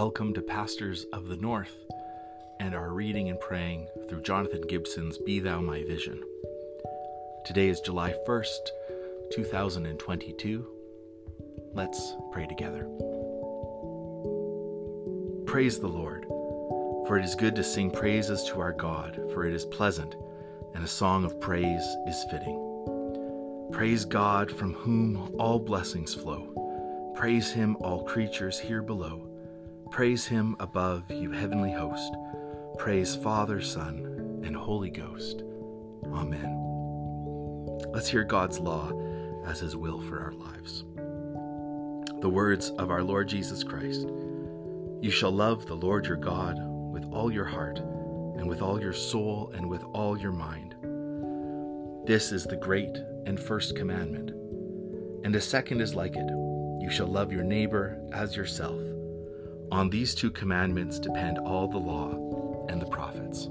Welcome to Pastors of the North and our reading and praying through Jonathan Gibson's Be Thou My Vision. Today is July 1st, 2022. Let's pray together. Praise the Lord, for it is good to sing praises to our God, for it is pleasant, and a song of praise is fitting. Praise God from whom all blessings flow. Praise Him, all creatures here below. Praise Him above, you heavenly host. Praise Father, Son, and Holy Ghost. Amen. Let's hear God's law as His will for our lives. The words of our Lord Jesus Christ You shall love the Lord your God with all your heart, and with all your soul, and with all your mind. This is the great and first commandment. And a second is like it You shall love your neighbor as yourself. On these two commandments depend all the law and the prophets.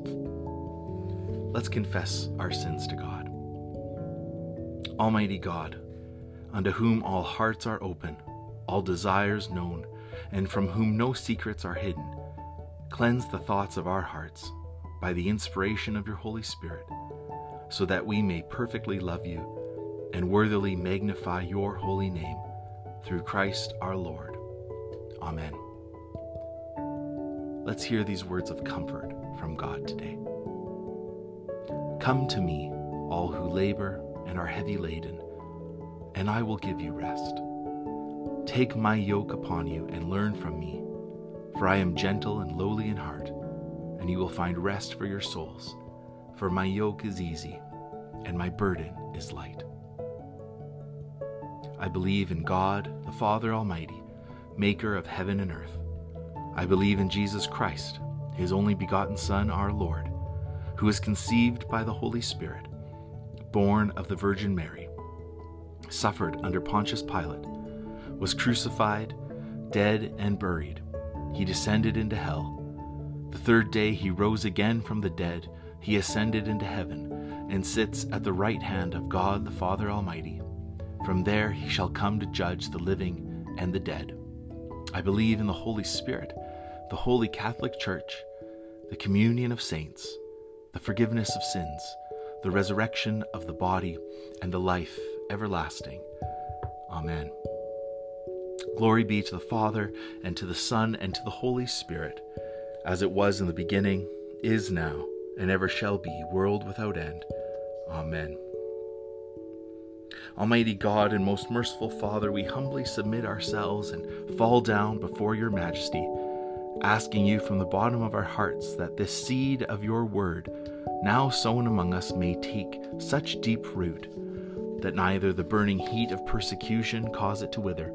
Let's confess our sins to God. Almighty God, unto whom all hearts are open, all desires known, and from whom no secrets are hidden, cleanse the thoughts of our hearts by the inspiration of your Holy Spirit, so that we may perfectly love you and worthily magnify your holy name through Christ our Lord. Amen. Let's hear these words of comfort from God today. Come to me, all who labor and are heavy laden, and I will give you rest. Take my yoke upon you and learn from me, for I am gentle and lowly in heart, and you will find rest for your souls. For my yoke is easy, and my burden is light. I believe in God, the Father Almighty, maker of heaven and earth. I believe in Jesus Christ, his only begotten Son, our Lord, who was conceived by the Holy Spirit, born of the Virgin Mary, suffered under Pontius Pilate, was crucified, dead, and buried. He descended into hell. The third day he rose again from the dead. He ascended into heaven and sits at the right hand of God the Father Almighty. From there he shall come to judge the living and the dead. I believe in the Holy Spirit the Holy Catholic Church, the communion of saints, the forgiveness of sins, the resurrection of the body, and the life everlasting. Amen. Glory be to the Father, and to the Son, and to the Holy Spirit, as it was in the beginning, is now, and ever shall be, world without end. Amen. Almighty God and most merciful Father, we humbly submit ourselves and fall down before your majesty asking you from the bottom of our hearts that this seed of your word, now sown among us, may take such deep root that neither the burning heat of persecution cause it to wither,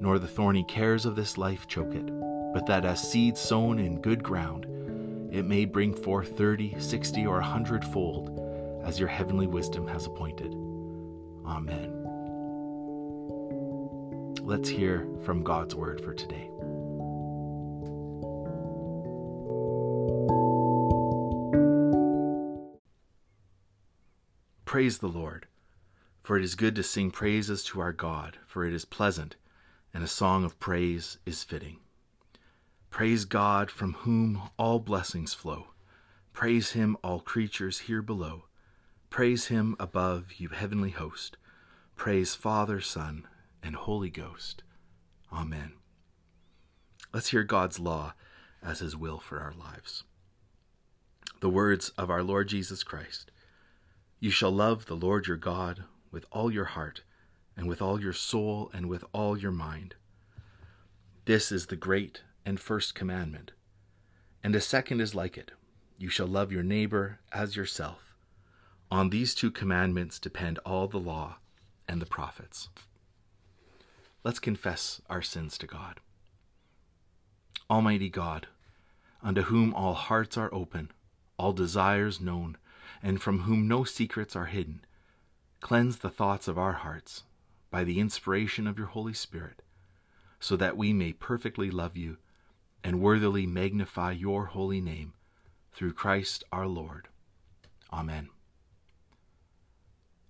nor the thorny cares of this life choke it, but that as seed sown in good ground, it may bring forth thirty, sixty, or a hundredfold, as your heavenly wisdom has appointed. Amen. Let's hear from God's word for today. Praise the Lord, for it is good to sing praises to our God, for it is pleasant, and a song of praise is fitting. Praise God from whom all blessings flow. Praise him, all creatures here below. Praise him above, you heavenly host. Praise Father, Son, and Holy Ghost. Amen. Let's hear God's law as his will for our lives. The words of our Lord Jesus Christ you shall love the Lord your God with all your heart, and with all your soul, and with all your mind. This is the great and first commandment. And a second is like it You shall love your neighbor as yourself. On these two commandments depend all the law and the prophets. Let's confess our sins to God. Almighty God, unto whom all hearts are open, all desires known, and from whom no secrets are hidden. Cleanse the thoughts of our hearts by the inspiration of your Holy Spirit, so that we may perfectly love you and worthily magnify your holy name through Christ our Lord. Amen.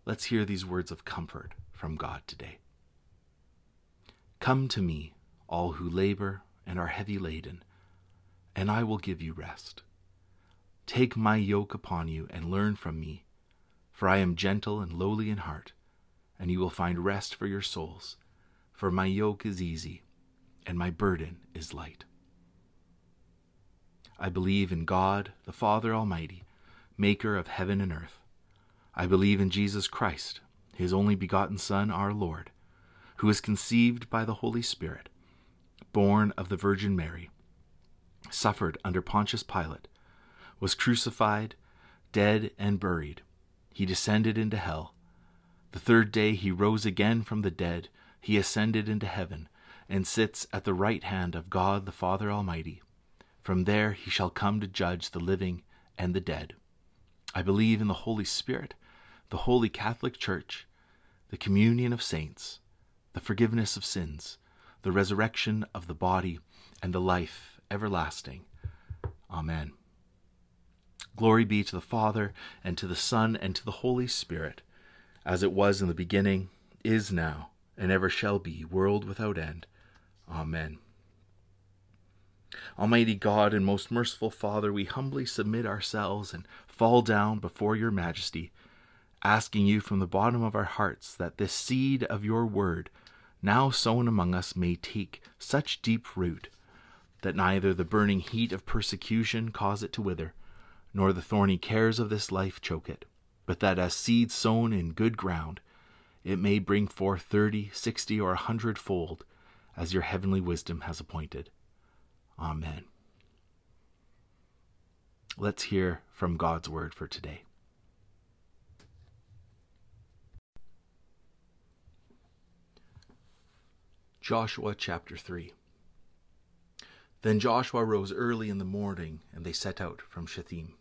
Let's hear these words of comfort from God today. Come to me, all who labor and are heavy laden, and I will give you rest. Take my yoke upon you and learn from me, for I am gentle and lowly in heart, and you will find rest for your souls. For my yoke is easy, and my burden is light. I believe in God, the Father Almighty, maker of heaven and earth. I believe in Jesus Christ, his only begotten Son, our Lord, who was conceived by the Holy Spirit, born of the Virgin Mary, suffered under Pontius Pilate, was crucified, dead, and buried. He descended into hell. The third day he rose again from the dead. He ascended into heaven, and sits at the right hand of God the Father Almighty. From there he shall come to judge the living and the dead. I believe in the Holy Spirit, the Holy Catholic Church, the communion of saints, the forgiveness of sins, the resurrection of the body, and the life everlasting. Amen. Glory be to the Father, and to the Son, and to the Holy Spirit, as it was in the beginning, is now, and ever shall be, world without end. Amen. Almighty God and most merciful Father, we humbly submit ourselves and fall down before your majesty, asking you from the bottom of our hearts that this seed of your word, now sown among us, may take such deep root that neither the burning heat of persecution cause it to wither, nor the thorny cares of this life choke it, but that as seed sown in good ground, it may bring forth thirty, sixty, or a hundredfold, as your heavenly wisdom has appointed. Amen. Let's hear from God's word for today. Joshua chapter 3 Then Joshua rose early in the morning, and they set out from Shittim.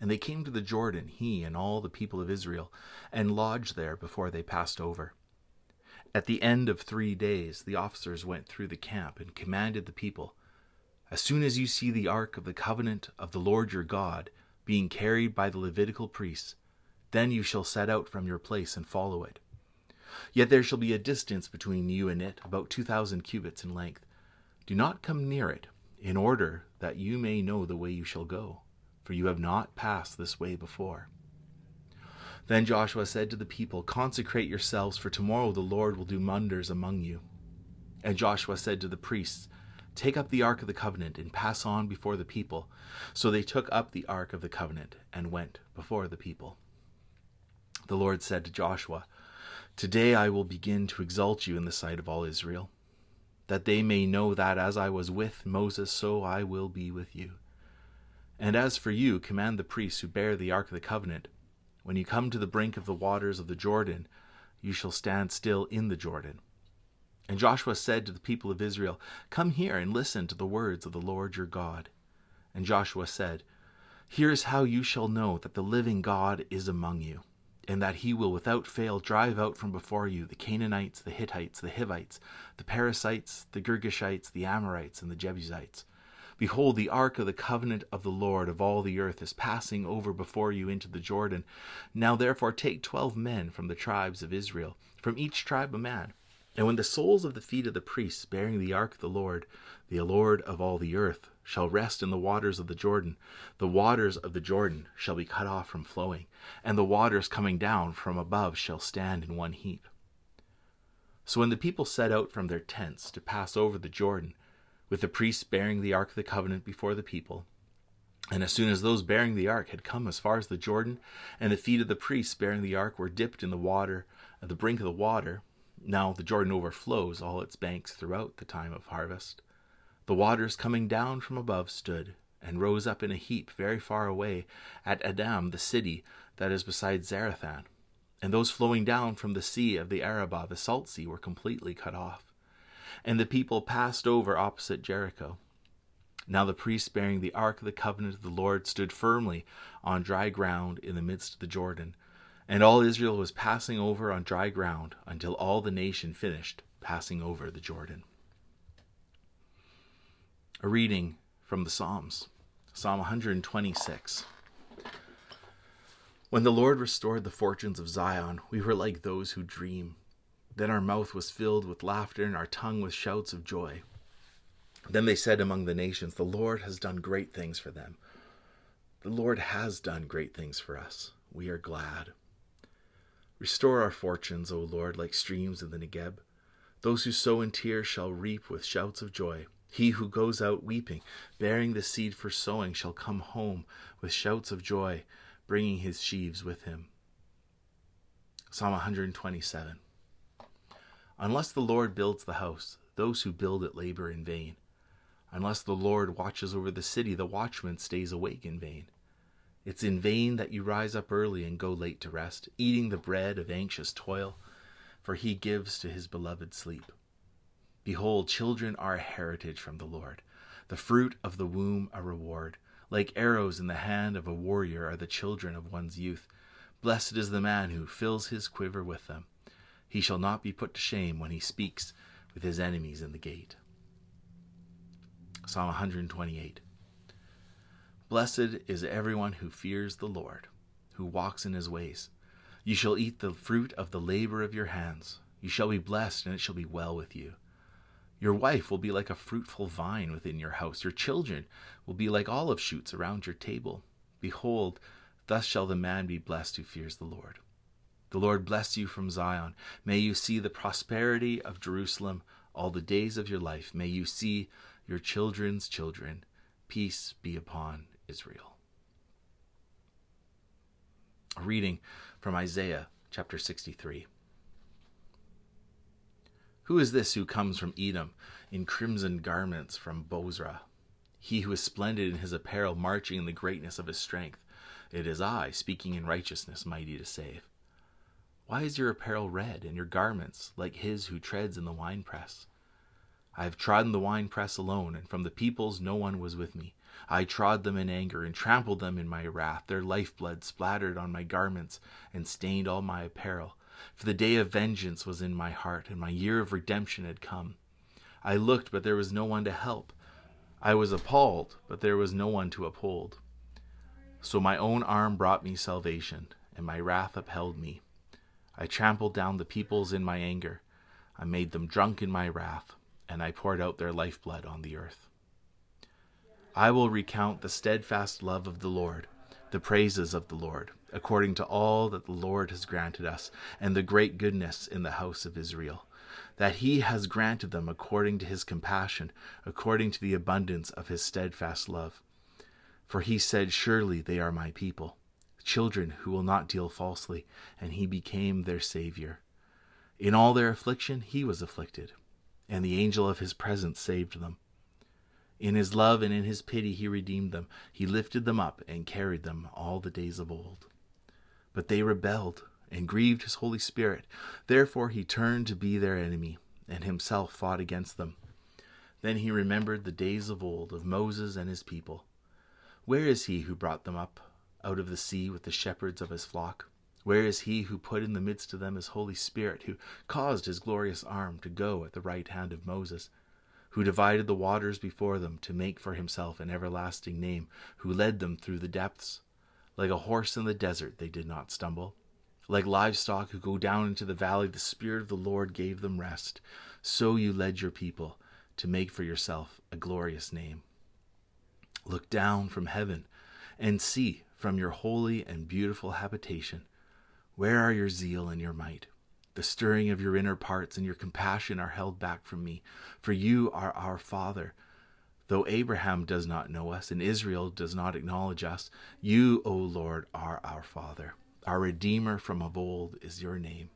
And they came to the Jordan, he and all the people of Israel, and lodged there before they passed over. At the end of three days, the officers went through the camp and commanded the people As soon as you see the ark of the covenant of the Lord your God being carried by the Levitical priests, then you shall set out from your place and follow it. Yet there shall be a distance between you and it, about two thousand cubits in length. Do not come near it, in order that you may know the way you shall go for you have not passed this way before. Then Joshua said to the people, Consecrate yourselves, for tomorrow the Lord will do wonders among you. And Joshua said to the priests, Take up the ark of the covenant and pass on before the people. So they took up the ark of the covenant and went before the people. The Lord said to Joshua, Today I will begin to exalt you in the sight of all Israel, that they may know that as I was with Moses, so I will be with you. And as for you, command the priests who bear the ark of the covenant, when you come to the brink of the waters of the Jordan, you shall stand still in the Jordan. And Joshua said to the people of Israel, Come here and listen to the words of the Lord your God. And Joshua said, Here is how you shall know that the living God is among you, and that he will without fail drive out from before you the Canaanites, the Hittites, the Hivites, the Perizzites, the Girgashites, the Amorites, and the Jebusites Behold, the ark of the covenant of the Lord of all the earth is passing over before you into the Jordan. Now therefore take twelve men from the tribes of Israel, from each tribe a man. And when the soles of the feet of the priests bearing the ark of the Lord, the Lord of all the earth, shall rest in the waters of the Jordan, the waters of the Jordan shall be cut off from flowing, and the waters coming down from above shall stand in one heap. So when the people set out from their tents to pass over the Jordan, with the priests bearing the ark of the covenant before the people. And as soon as those bearing the ark had come as far as the Jordan, and the feet of the priests bearing the ark were dipped in the water at the brink of the water, now the Jordan overflows all its banks throughout the time of harvest. The waters coming down from above stood, and rose up in a heap very far away at Adam, the city that is beside Zarethan. And those flowing down from the sea of the Arabah, the salt sea, were completely cut off and the people passed over opposite Jericho. Now the priests bearing the ark of the covenant of the Lord stood firmly on dry ground in the midst of the Jordan, and all Israel was passing over on dry ground until all the nation finished passing over the Jordan. A reading from the Psalms, Psalm 126. When the Lord restored the fortunes of Zion, we were like those who dream. Then our mouth was filled with laughter and our tongue with shouts of joy. Then they said among the nations, The Lord has done great things for them. The Lord has done great things for us. We are glad. Restore our fortunes, O Lord, like streams in the Negeb. Those who sow in tears shall reap with shouts of joy. He who goes out weeping, bearing the seed for sowing, shall come home with shouts of joy, bringing his sheaves with him. Psalm 127 Unless the Lord builds the house, those who build it labor in vain. Unless the Lord watches over the city, the watchman stays awake in vain. It's in vain that you rise up early and go late to rest, eating the bread of anxious toil, for he gives to his beloved sleep. Behold, children are a heritage from the Lord, the fruit of the womb a reward. Like arrows in the hand of a warrior are the children of one's youth. Blessed is the man who fills his quiver with them. He shall not be put to shame when he speaks with his enemies in the gate. Psalm 128. Blessed is everyone who fears the Lord, who walks in his ways. You shall eat the fruit of the labor of your hands. You shall be blessed, and it shall be well with you. Your wife will be like a fruitful vine within your house. Your children will be like olive shoots around your table. Behold, thus shall the man be blessed who fears the Lord. The Lord bless you from Zion. May you see the prosperity of Jerusalem all the days of your life. May you see your children's children. Peace be upon Israel. A reading from Isaiah chapter 63. Who is this who comes from Edom in crimson garments from Bozrah? He who is splendid in his apparel, marching in the greatness of his strength. It is I, speaking in righteousness, mighty to save. Why is your apparel red, and your garments like his who treads in the winepress? I have trodden the winepress alone, and from the peoples no one was with me. I trod them in anger, and trampled them in my wrath. Their lifeblood splattered on my garments, and stained all my apparel. For the day of vengeance was in my heart, and my year of redemption had come. I looked, but there was no one to help. I was appalled, but there was no one to uphold. So my own arm brought me salvation, and my wrath upheld me. I trampled down the peoples in my anger. I made them drunk in my wrath and I poured out their lifeblood on the earth. I will recount the steadfast love of the Lord, the praises of the Lord, according to all that the Lord has granted us, and the great goodness in the house of Israel, that he has granted them according to his compassion, according to the abundance of his steadfast love. For he said, Surely they are my people, children who will not deal falsely, and he became their Saviour. In all their affliction he was afflicted and the angel of his presence saved them. In his love and in his pity he redeemed them. He lifted them up and carried them all the days of old. But they rebelled and grieved his Holy Spirit. Therefore he turned to be their enemy, and himself fought against them. Then he remembered the days of old of Moses and his people. Where is he who brought them up out of the sea with the shepherds of his flock? Where is he who put in the midst of them his Holy Spirit, who caused his glorious arm to go at the right hand of Moses, who divided the waters before them to make for himself an everlasting name, who led them through the depths? Like a horse in the desert, they did not stumble. Like livestock who go down into the valley, the Spirit of the Lord gave them rest. So you led your people to make for yourself a glorious name. Look down from heaven and see from your holy and beautiful habitation where are your zeal and your might? The stirring of your inner parts and your compassion are held back from me, for you are our Father. Though Abraham does not know us and Israel does not acknowledge us, you, O Lord, are our Father. Our Redeemer from of old is your name.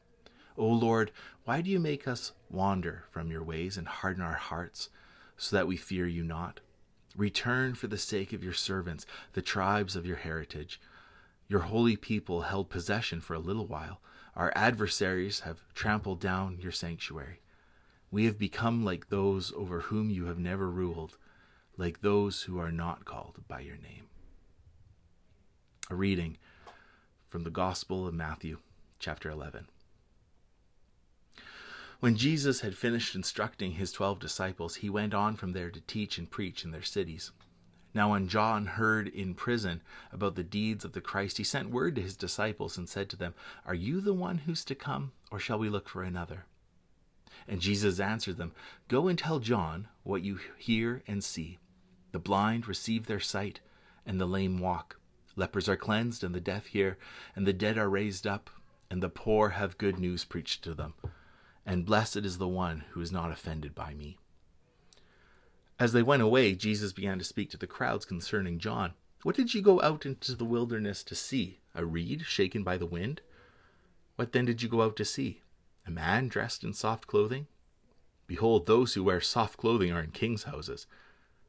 O Lord, why do you make us wander from your ways and harden our hearts so that we fear you not? Return for the sake of your servants, the tribes of your heritage. Your holy people held possession for a little while. Our adversaries have trampled down your sanctuary. We have become like those over whom you have never ruled, like those who are not called by your name. A reading from the Gospel of Matthew, chapter 11. When Jesus had finished instructing his twelve disciples, he went on from there to teach and preach in their cities. Now, when John heard in prison about the deeds of the Christ, he sent word to his disciples and said to them, Are you the one who's to come, or shall we look for another? And Jesus answered them, Go and tell John what you hear and see. The blind receive their sight, and the lame walk. Lepers are cleansed, and the deaf hear, and the dead are raised up, and the poor have good news preached to them. And blessed is the one who is not offended by me. As they went away, Jesus began to speak to the crowds concerning John. What did you go out into the wilderness to see? A reed shaken by the wind? What then did you go out to see? A man dressed in soft clothing? Behold, those who wear soft clothing are in kings' houses.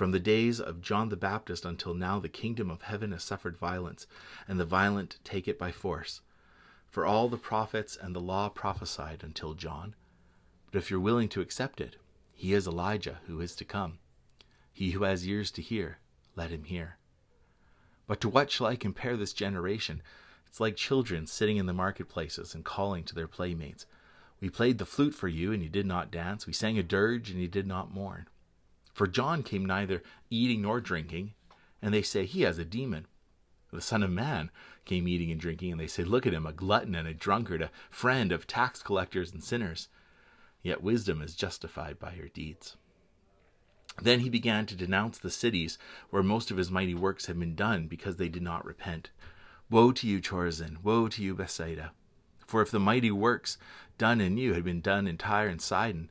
From the days of John the Baptist until now, the kingdom of heaven has suffered violence, and the violent take it by force. For all the prophets and the law prophesied until John. But if you're willing to accept it, he is Elijah who is to come. He who has ears to hear, let him hear. But to what shall I compare this generation? It's like children sitting in the marketplaces and calling to their playmates. We played the flute for you, and you did not dance. We sang a dirge, and you did not mourn. For John came neither eating nor drinking, and they say he has a demon. The Son of Man came eating and drinking, and they say, Look at him, a glutton and a drunkard, a friend of tax collectors and sinners. Yet wisdom is justified by her deeds. Then he began to denounce the cities where most of his mighty works had been done because they did not repent. Woe to you, Chorazin! Woe to you, Bethsaida! For if the mighty works done in you had been done in Tyre and Sidon,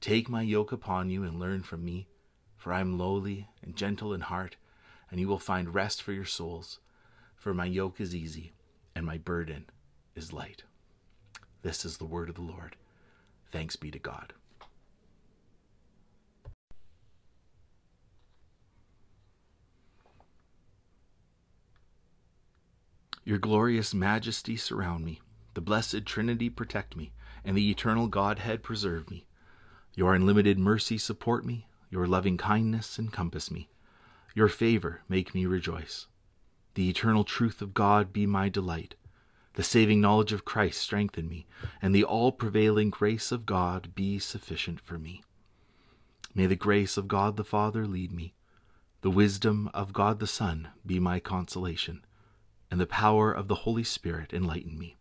Take my yoke upon you and learn from me, for I am lowly and gentle in heart, and you will find rest for your souls. For my yoke is easy, and my burden is light. This is the word of the Lord. Thanks be to God. Your glorious majesty surround me, the blessed Trinity protect me, and the eternal Godhead preserve me. Your unlimited mercy support me, your loving kindness encompass me. Your favor make me rejoice. The eternal truth of God be my delight. The saving knowledge of Christ strengthen me, and the all prevailing grace of God be sufficient for me. May the grace of God the Father lead me, the wisdom of God the Son be my consolation, and the power of the Holy Spirit enlighten me.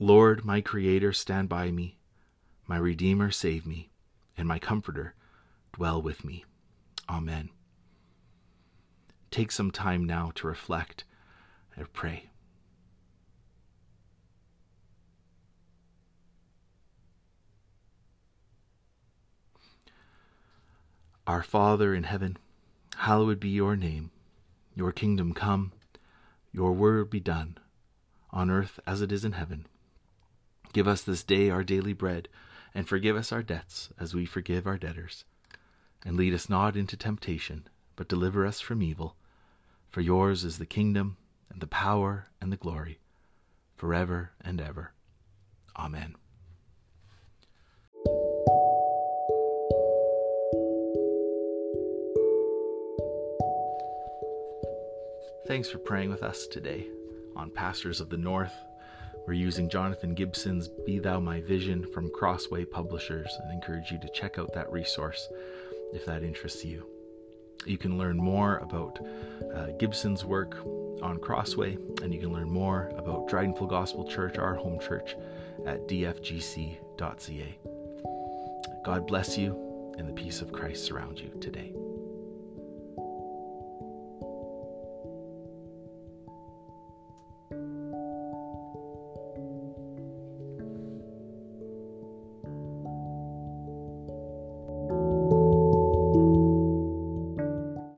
Lord, my Creator, stand by me my Redeemer, save me, and my Comforter, dwell with me. Amen. Take some time now to reflect and pray. Our Father in heaven, hallowed be your name. Your kingdom come, your word be done, on earth as it is in heaven. Give us this day our daily bread and forgive us our debts as we forgive our debtors. And lead us not into temptation, but deliver us from evil. For yours is the kingdom, and the power, and the glory, forever and ever. Amen. Thanks for praying with us today on Pastors of the North. We're using Jonathan Gibson's Be Thou My Vision from Crossway Publishers and encourage you to check out that resource if that interests you. You can learn more about uh, Gibson's work on Crossway, and you can learn more about Dragonful Gospel Church, our home church, at dfgc.ca. God bless you, and the peace of Christ surround you today.